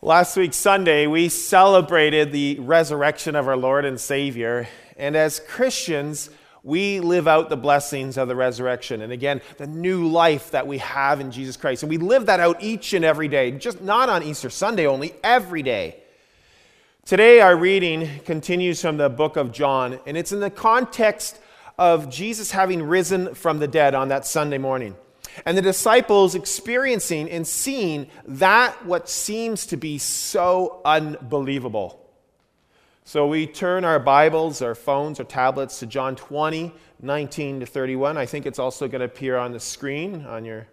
Last week, Sunday, we celebrated the resurrection of our Lord and Savior. And as Christians, we live out the blessings of the resurrection. And again, the new life that we have in Jesus Christ. And we live that out each and every day, just not on Easter Sunday only, every day. Today, our reading continues from the book of John, and it's in the context of Jesus having risen from the dead on that Sunday morning and the disciples experiencing and seeing that what seems to be so unbelievable. So we turn our Bibles, our phones, our tablets to John 20, 19 to 31. I think it's also going to appear on the screen on your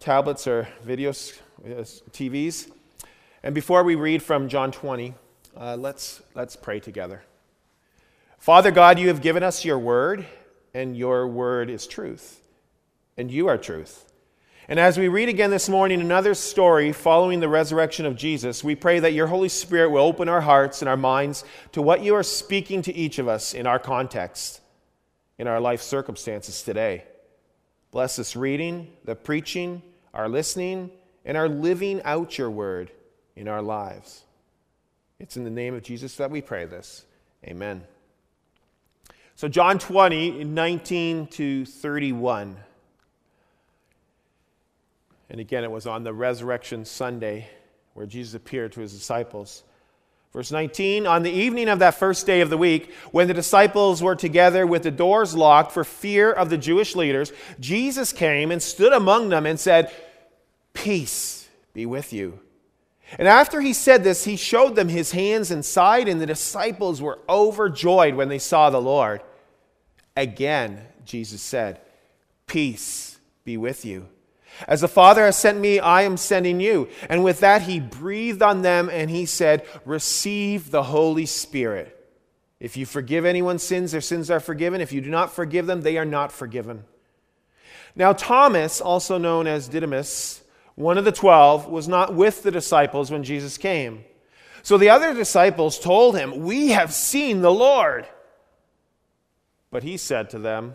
tablets or videos, TVs. And before we read from John 20, uh, let's, let's pray together. Father God, you have given us your word, and your word is truth and you are truth. And as we read again this morning another story following the resurrection of Jesus, we pray that your Holy Spirit will open our hearts and our minds to what you are speaking to each of us in our context, in our life circumstances today. Bless this reading, the preaching, our listening, and our living out your word in our lives. It's in the name of Jesus that we pray this. Amen. So, John 20, 19 to 31. And again, it was on the resurrection Sunday where Jesus appeared to his disciples. Verse 19 On the evening of that first day of the week, when the disciples were together with the doors locked for fear of the Jewish leaders, Jesus came and stood among them and said, Peace be with you. And after he said this, he showed them his hands and side, and the disciples were overjoyed when they saw the Lord. Again, Jesus said, Peace be with you. As the Father has sent me, I am sending you. And with that, he breathed on them and he said, Receive the Holy Spirit. If you forgive anyone's sins, their sins are forgiven. If you do not forgive them, they are not forgiven. Now, Thomas, also known as Didymus, one of the twelve, was not with the disciples when Jesus came. So the other disciples told him, We have seen the Lord. But he said to them,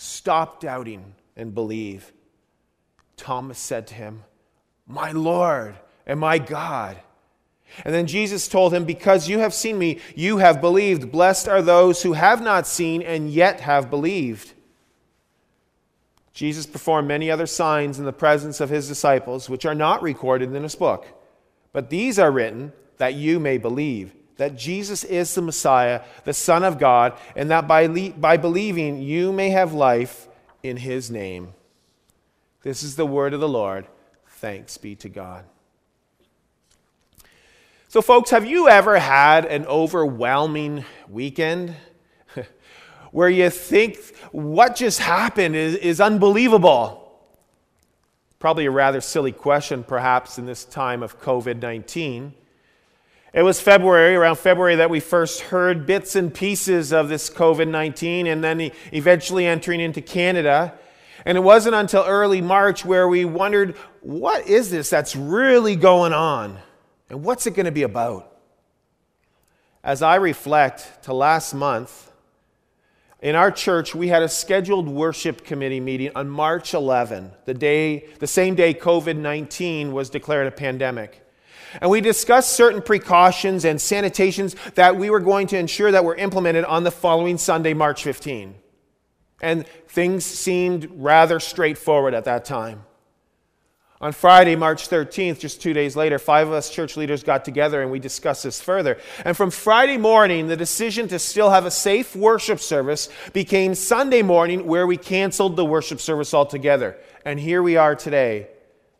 Stop doubting and believe. Thomas said to him, My Lord and my God. And then Jesus told him, Because you have seen me, you have believed. Blessed are those who have not seen and yet have believed. Jesus performed many other signs in the presence of his disciples, which are not recorded in this book. But these are written that you may believe that Jesus is the Messiah, the Son of God, and that by, le- by believing you may have life in his name. This is the word of the Lord. Thanks be to God. So, folks, have you ever had an overwhelming weekend where you think what just happened is, is unbelievable? Probably a rather silly question, perhaps, in this time of COVID 19. It was February, around February, that we first heard bits and pieces of this COVID 19 and then eventually entering into Canada. And it wasn't until early March where we wondered, what is this that's really going on? And what's it going to be about? As I reflect to last month, in our church, we had a scheduled worship committee meeting on March 11, the day, the same day COVID 19 was declared a pandemic. And we discussed certain precautions and sanitations that we were going to ensure that were implemented on the following Sunday, March 15. And things seemed rather straightforward at that time. On Friday, March 13th, just two days later, five of us church leaders got together and we discussed this further. And from Friday morning, the decision to still have a safe worship service became Sunday morning, where we canceled the worship service altogether. And here we are today,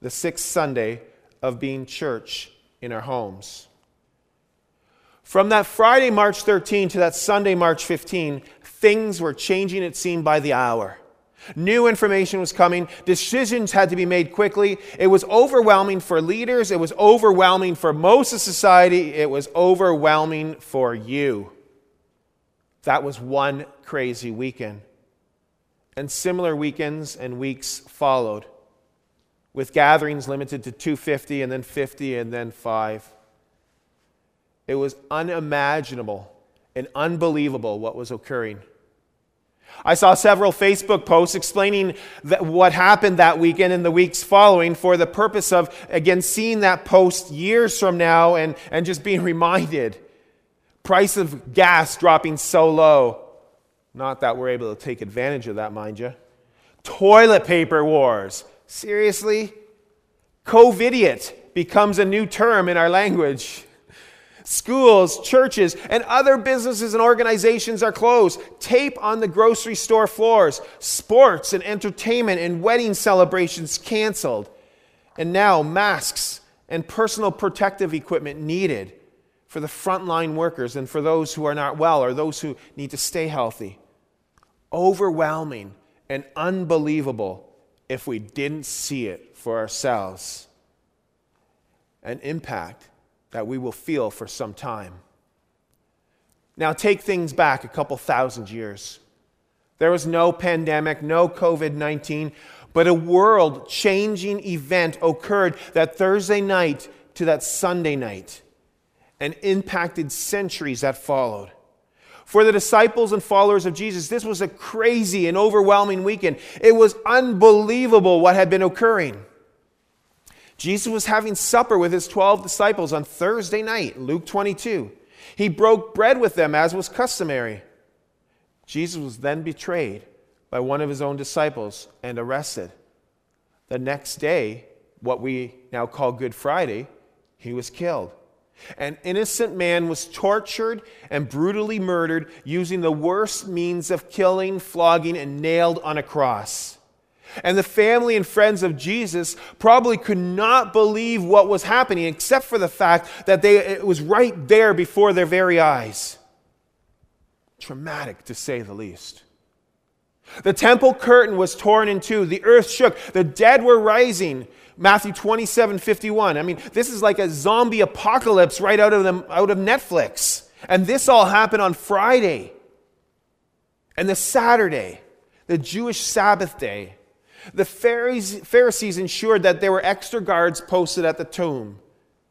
the sixth Sunday of being church in our homes. From that Friday, March 13 to that Sunday, March 15, things were changing, it seemed, by the hour. New information was coming. Decisions had to be made quickly. It was overwhelming for leaders. It was overwhelming for most of society. It was overwhelming for you. That was one crazy weekend. And similar weekends and weeks followed, with gatherings limited to 250 and then 50 and then 5. It was unimaginable and unbelievable what was occurring. I saw several Facebook posts explaining what happened that weekend and the weeks following for the purpose of, again, seeing that post years from now and, and just being reminded. Price of gas dropping so low. Not that we're able to take advantage of that, mind you. Toilet paper wars. Seriously? COVIDiot becomes a new term in our language. Schools, churches, and other businesses and organizations are closed. Tape on the grocery store floors. Sports and entertainment and wedding celebrations canceled. And now masks and personal protective equipment needed for the frontline workers and for those who are not well or those who need to stay healthy. Overwhelming and unbelievable if we didn't see it for ourselves. An impact that we will feel for some time. Now, take things back a couple thousand years. There was no pandemic, no COVID 19, but a world changing event occurred that Thursday night to that Sunday night and impacted centuries that followed. For the disciples and followers of Jesus, this was a crazy and overwhelming weekend. It was unbelievable what had been occurring. Jesus was having supper with his 12 disciples on Thursday night, Luke 22. He broke bread with them as was customary. Jesus was then betrayed by one of his own disciples and arrested. The next day, what we now call Good Friday, he was killed. An innocent man was tortured and brutally murdered using the worst means of killing, flogging, and nailed on a cross. And the family and friends of Jesus probably could not believe what was happening, except for the fact that they, it was right there before their very eyes. Traumatic, to say the least. The temple curtain was torn in two. The earth shook. The dead were rising. Matthew 27 51. I mean, this is like a zombie apocalypse right out of, them, out of Netflix. And this all happened on Friday. And the Saturday, the Jewish Sabbath day, the Pharisees ensured that there were extra guards posted at the tomb.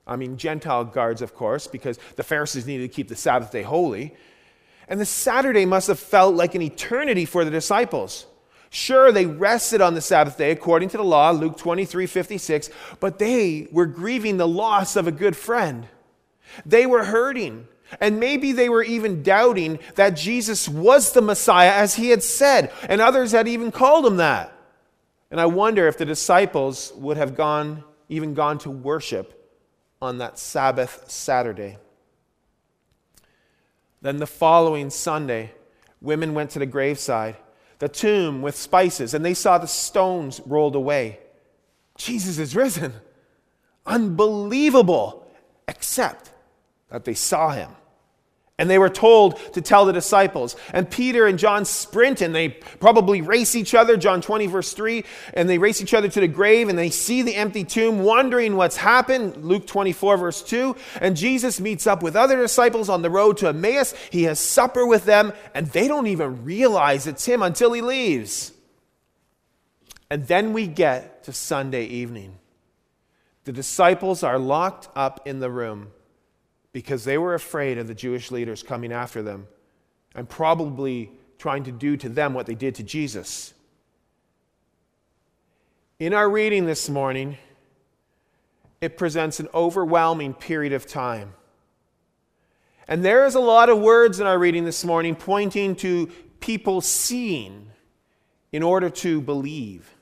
I mean, Gentile guards, of course, because the Pharisees needed to keep the Sabbath day holy. And the Saturday must have felt like an eternity for the disciples. Sure, they rested on the Sabbath day according to the law, Luke 23 56, but they were grieving the loss of a good friend. They were hurting. And maybe they were even doubting that Jesus was the Messiah as he had said, and others had even called him that. And I wonder if the disciples would have gone, even gone to worship on that Sabbath Saturday. Then the following Sunday, women went to the graveside, the tomb with spices, and they saw the stones rolled away. Jesus is risen. Unbelievable, except that they saw him. And they were told to tell the disciples. And Peter and John sprint and they probably race each other, John 20, verse 3, and they race each other to the grave and they see the empty tomb, wondering what's happened, Luke 24, verse 2. And Jesus meets up with other disciples on the road to Emmaus. He has supper with them, and they don't even realize it's him until he leaves. And then we get to Sunday evening. The disciples are locked up in the room because they were afraid of the Jewish leaders coming after them and probably trying to do to them what they did to Jesus. In our reading this morning, it presents an overwhelming period of time. And there is a lot of words in our reading this morning pointing to people seeing in order to believe.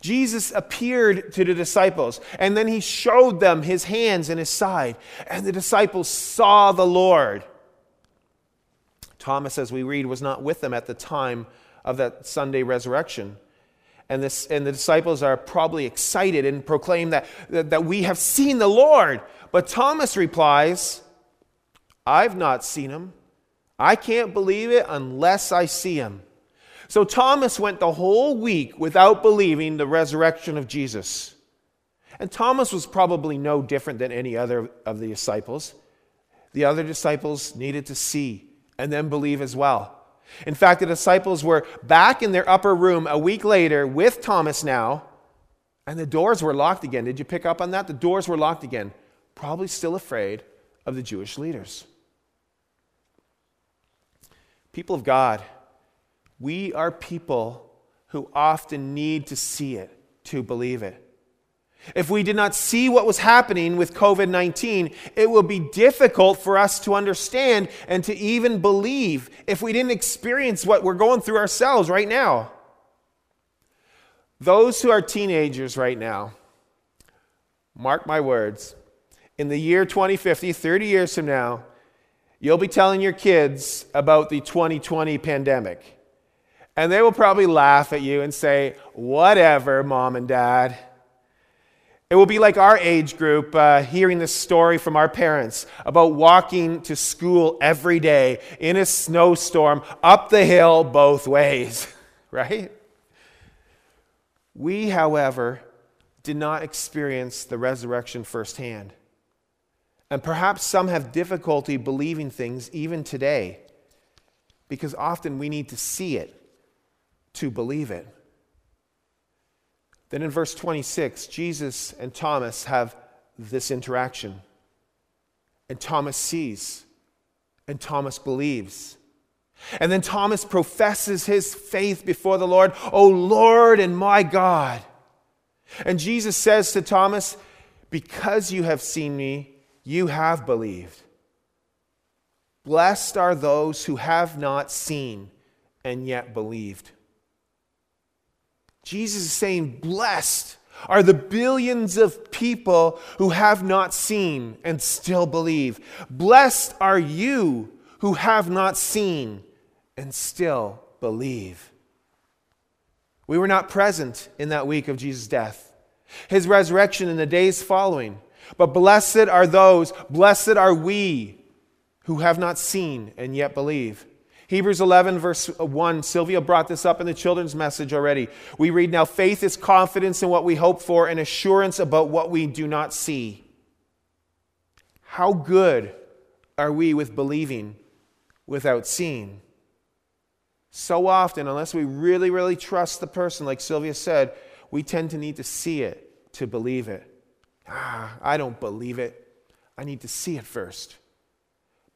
Jesus appeared to the disciples, and then he showed them his hands and his side, and the disciples saw the Lord. Thomas, as we read, was not with them at the time of that Sunday resurrection. And, this, and the disciples are probably excited and proclaim that, that, that we have seen the Lord. But Thomas replies, I've not seen him. I can't believe it unless I see him. So Thomas went the whole week without believing the resurrection of Jesus. And Thomas was probably no different than any other of the disciples. The other disciples needed to see and then believe as well. In fact, the disciples were back in their upper room a week later with Thomas now, and the doors were locked again. Did you pick up on that? The doors were locked again, probably still afraid of the Jewish leaders. People of God, we are people who often need to see it to believe it. If we did not see what was happening with COVID 19, it will be difficult for us to understand and to even believe if we didn't experience what we're going through ourselves right now. Those who are teenagers right now, mark my words, in the year 2050, 30 years from now, you'll be telling your kids about the 2020 pandemic. And they will probably laugh at you and say, Whatever, mom and dad. It will be like our age group uh, hearing this story from our parents about walking to school every day in a snowstorm up the hill both ways, right? We, however, did not experience the resurrection firsthand. And perhaps some have difficulty believing things even today because often we need to see it to believe it. Then in verse 26, Jesus and Thomas have this interaction. And Thomas sees, and Thomas believes. And then Thomas professes his faith before the Lord, O Lord and my God. And Jesus says to Thomas, Because you have seen me, you have believed. Blessed are those who have not seen and yet believed. Jesus is saying, Blessed are the billions of people who have not seen and still believe. Blessed are you who have not seen and still believe. We were not present in that week of Jesus' death, his resurrection in the days following. But blessed are those, blessed are we who have not seen and yet believe. Hebrews 11, verse 1, Sylvia brought this up in the children's message already. We read, Now faith is confidence in what we hope for and assurance about what we do not see. How good are we with believing without seeing? So often, unless we really, really trust the person, like Sylvia said, we tend to need to see it to believe it. Ah, I don't believe it. I need to see it first.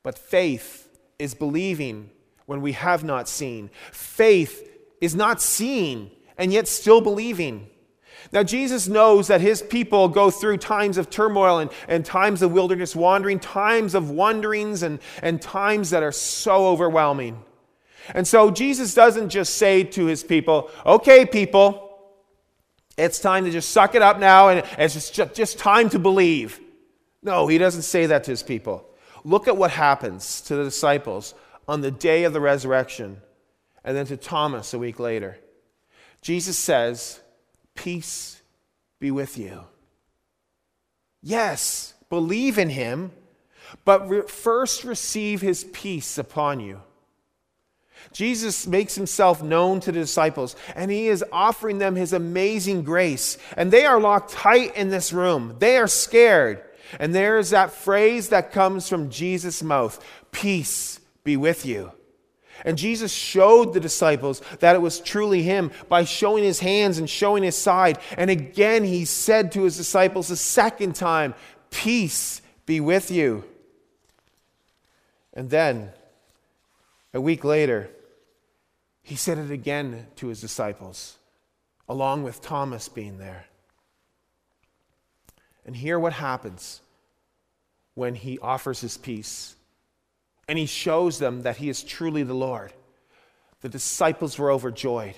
But faith is believing when we have not seen. Faith is not seeing and yet still believing. Now, Jesus knows that his people go through times of turmoil and, and times of wilderness wandering, times of wanderings, and, and times that are so overwhelming. And so, Jesus doesn't just say to his people, okay, people, it's time to just suck it up now and it's just, just time to believe. No, he doesn't say that to his people. Look at what happens to the disciples on the day of the resurrection, and then to Thomas a week later. Jesus says, Peace be with you. Yes, believe in him, but re- first receive his peace upon you. Jesus makes himself known to the disciples, and he is offering them his amazing grace. And they are locked tight in this room. They are scared. And there is that phrase that comes from Jesus' mouth Peace be with you. And Jesus showed the disciples that it was truly him by showing his hands and showing his side. And again, he said to his disciples a second time, Peace be with you. And then, a week later, he said it again to his disciples, along with Thomas being there. And hear what happens when he offers his peace and he shows them that he is truly the Lord. The disciples were overjoyed.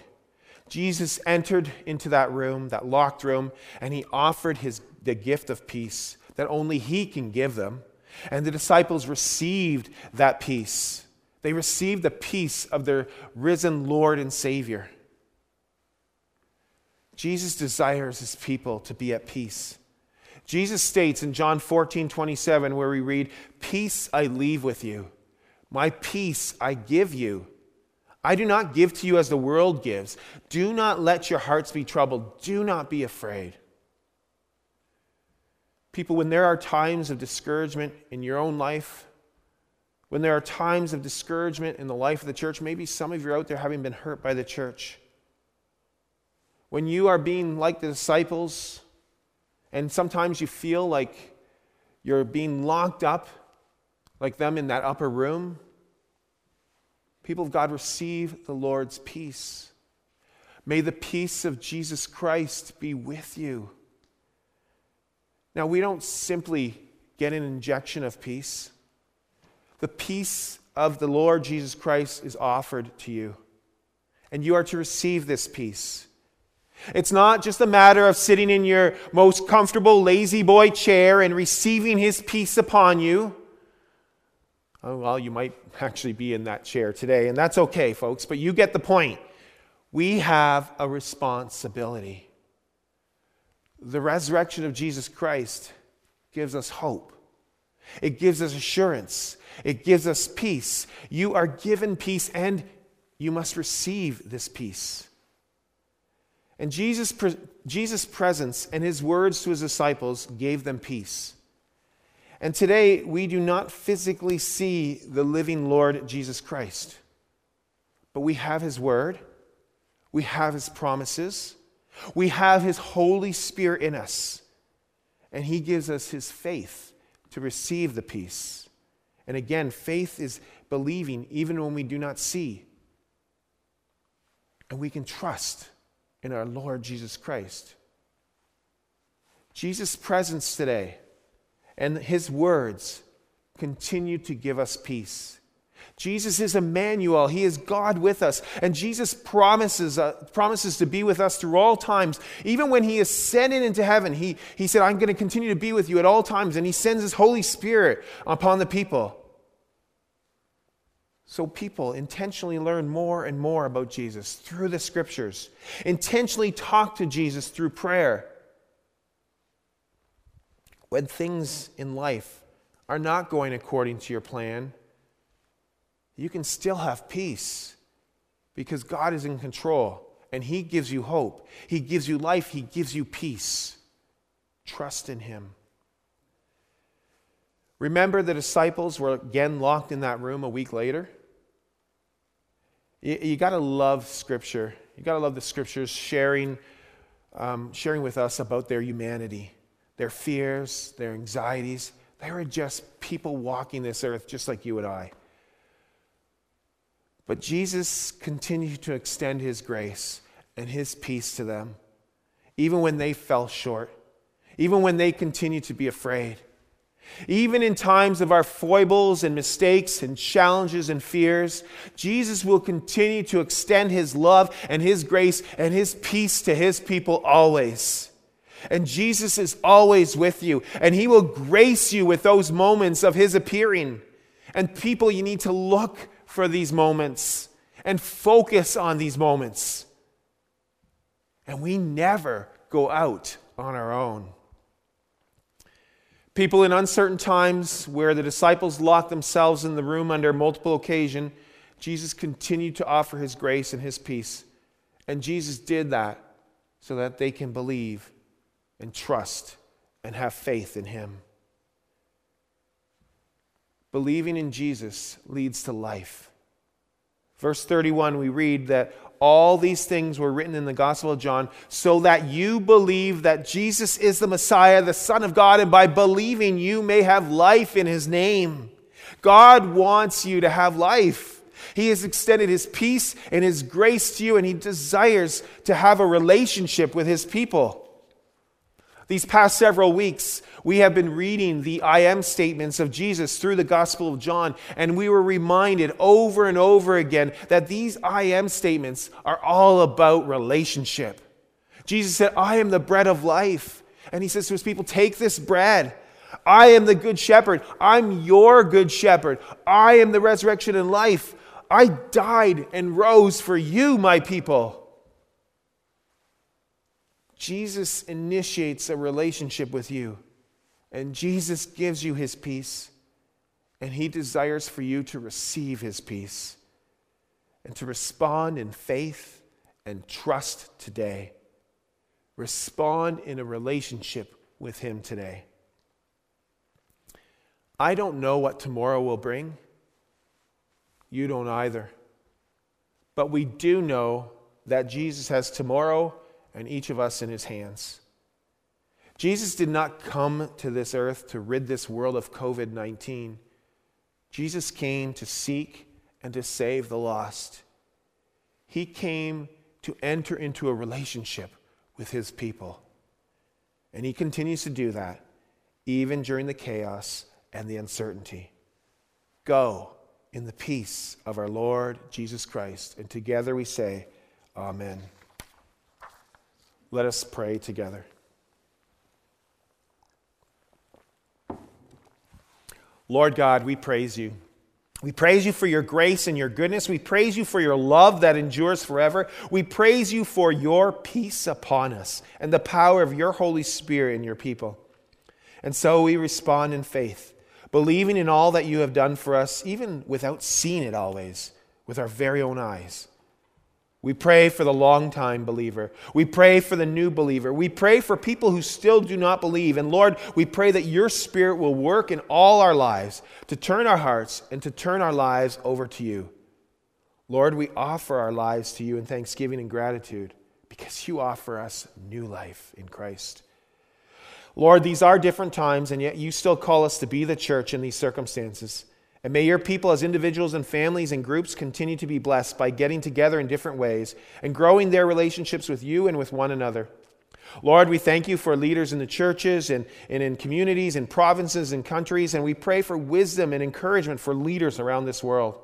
Jesus entered into that room, that locked room, and he offered his, the gift of peace that only he can give them. And the disciples received that peace. They received the peace of their risen Lord and Savior. Jesus desires his people to be at peace. Jesus states in John 14, 27, where we read, Peace I leave with you my peace I give you. I do not give to you as the world gives. Do not let your hearts be troubled. Do not be afraid. People, when there are times of discouragement in your own life, when there are times of discouragement in the life of the church, maybe some of you are out there having been hurt by the church. When you are being like the disciples, and sometimes you feel like you're being locked up, like them in that upper room, people of God, receive the Lord's peace. May the peace of Jesus Christ be with you. Now, we don't simply get an injection of peace. The peace of the Lord Jesus Christ is offered to you, and you are to receive this peace. It's not just a matter of sitting in your most comfortable lazy boy chair and receiving his peace upon you. Oh, well, you might actually be in that chair today, and that's okay, folks, but you get the point. We have a responsibility. The resurrection of Jesus Christ gives us hope. It gives us assurance. It gives us peace. You are given peace and you must receive this peace. And Jesus' Jesus' presence and his words to his disciples gave them peace. And today, we do not physically see the living Lord Jesus Christ, but we have his word, we have his promises, we have His Holy Spirit in us, and He gives us His faith to receive the peace. And again, faith is believing even when we do not see. And we can trust in our Lord Jesus Christ. Jesus' presence today and His words continue to give us peace. Jesus is Emmanuel. He is God with us. And Jesus promises, uh, promises to be with us through all times. Even when he ascended into heaven, he, he said, I'm going to continue to be with you at all times. And he sends his Holy Spirit upon the people. So people intentionally learn more and more about Jesus through the scriptures, intentionally talk to Jesus through prayer. When things in life are not going according to your plan, you can still have peace because God is in control and He gives you hope. He gives you life. He gives you peace. Trust in Him. Remember, the disciples were again locked in that room a week later? You, you got to love Scripture. You got to love the Scriptures sharing, um, sharing with us about their humanity, their fears, their anxieties. They were just people walking this earth just like you and I. But Jesus continued to extend his grace and his peace to them, even when they fell short, even when they continued to be afraid. Even in times of our foibles and mistakes and challenges and fears, Jesus will continue to extend his love and his grace and his peace to his people always. And Jesus is always with you, and he will grace you with those moments of his appearing. And people, you need to look for these moments and focus on these moments. And we never go out on our own. People in uncertain times where the disciples locked themselves in the room under multiple occasion, Jesus continued to offer his grace and his peace. And Jesus did that so that they can believe and trust and have faith in him. Believing in Jesus leads to life. Verse 31, we read that all these things were written in the Gospel of John so that you believe that Jesus is the Messiah, the Son of God, and by believing you may have life in his name. God wants you to have life. He has extended his peace and his grace to you, and he desires to have a relationship with his people. These past several weeks, we have been reading the I am statements of Jesus through the Gospel of John, and we were reminded over and over again that these I am statements are all about relationship. Jesus said, I am the bread of life. And he says to his people, Take this bread. I am the good shepherd. I'm your good shepherd. I am the resurrection and life. I died and rose for you, my people. Jesus initiates a relationship with you, and Jesus gives you his peace, and he desires for you to receive his peace. and to respond in faith and trust today. Respond in a relationship with Him today. I don't know what tomorrow will bring. You don't either. But we do know that Jesus has tomorrow and each of us in his hands. Jesus did not come to this earth to rid this world of COVID 19. Jesus came to seek and to save the lost. He came to enter into a relationship with his people. And he continues to do that even during the chaos and the uncertainty. Go in the peace of our Lord Jesus Christ. And together we say, Amen. Let us pray together. Lord God, we praise you. We praise you for your grace and your goodness. We praise you for your love that endures forever. We praise you for your peace upon us and the power of your Holy Spirit in your people. And so we respond in faith, believing in all that you have done for us, even without seeing it always with our very own eyes. We pray for the long-time believer. We pray for the new believer. We pray for people who still do not believe. And Lord, we pray that your Spirit will work in all our lives to turn our hearts and to turn our lives over to you. Lord, we offer our lives to you in thanksgiving and gratitude because you offer us new life in Christ. Lord, these are different times, and yet you still call us to be the church in these circumstances. And may your people, as individuals and families and groups, continue to be blessed by getting together in different ways and growing their relationships with you and with one another. Lord, we thank you for leaders in the churches and, and in communities and provinces and countries, and we pray for wisdom and encouragement for leaders around this world.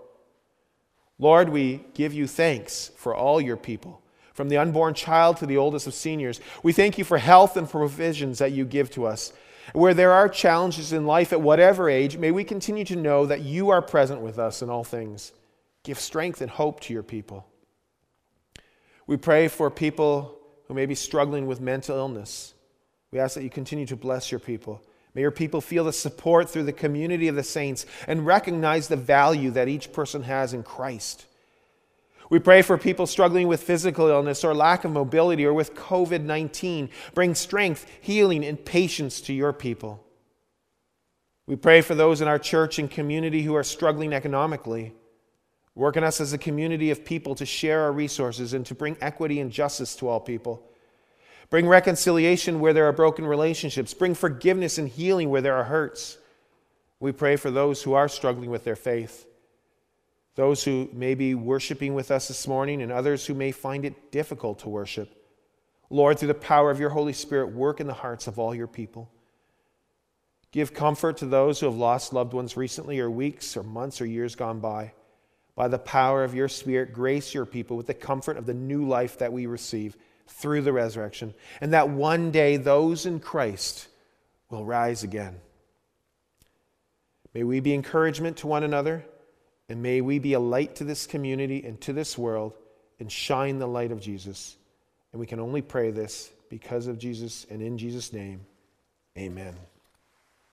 Lord, we give you thanks for all your people, from the unborn child to the oldest of seniors. We thank you for health and provisions that you give to us. Where there are challenges in life at whatever age, may we continue to know that you are present with us in all things. Give strength and hope to your people. We pray for people who may be struggling with mental illness. We ask that you continue to bless your people. May your people feel the support through the community of the saints and recognize the value that each person has in Christ. We pray for people struggling with physical illness or lack of mobility or with COVID 19. Bring strength, healing, and patience to your people. We pray for those in our church and community who are struggling economically. Work in us as a community of people to share our resources and to bring equity and justice to all people. Bring reconciliation where there are broken relationships. Bring forgiveness and healing where there are hurts. We pray for those who are struggling with their faith those who may be worshiping with us this morning, and others who may find it difficult to worship. Lord, through the power of your Holy Spirit, work in the hearts of all your people. Give comfort to those who have lost loved ones recently, or weeks, or months, or years gone by. By the power of your Spirit, grace your people with the comfort of the new life that we receive through the resurrection, and that one day those in Christ will rise again. May we be encouragement to one another and may we be a light to this community and to this world and shine the light of Jesus. And we can only pray this because of Jesus and in Jesus' name. Amen.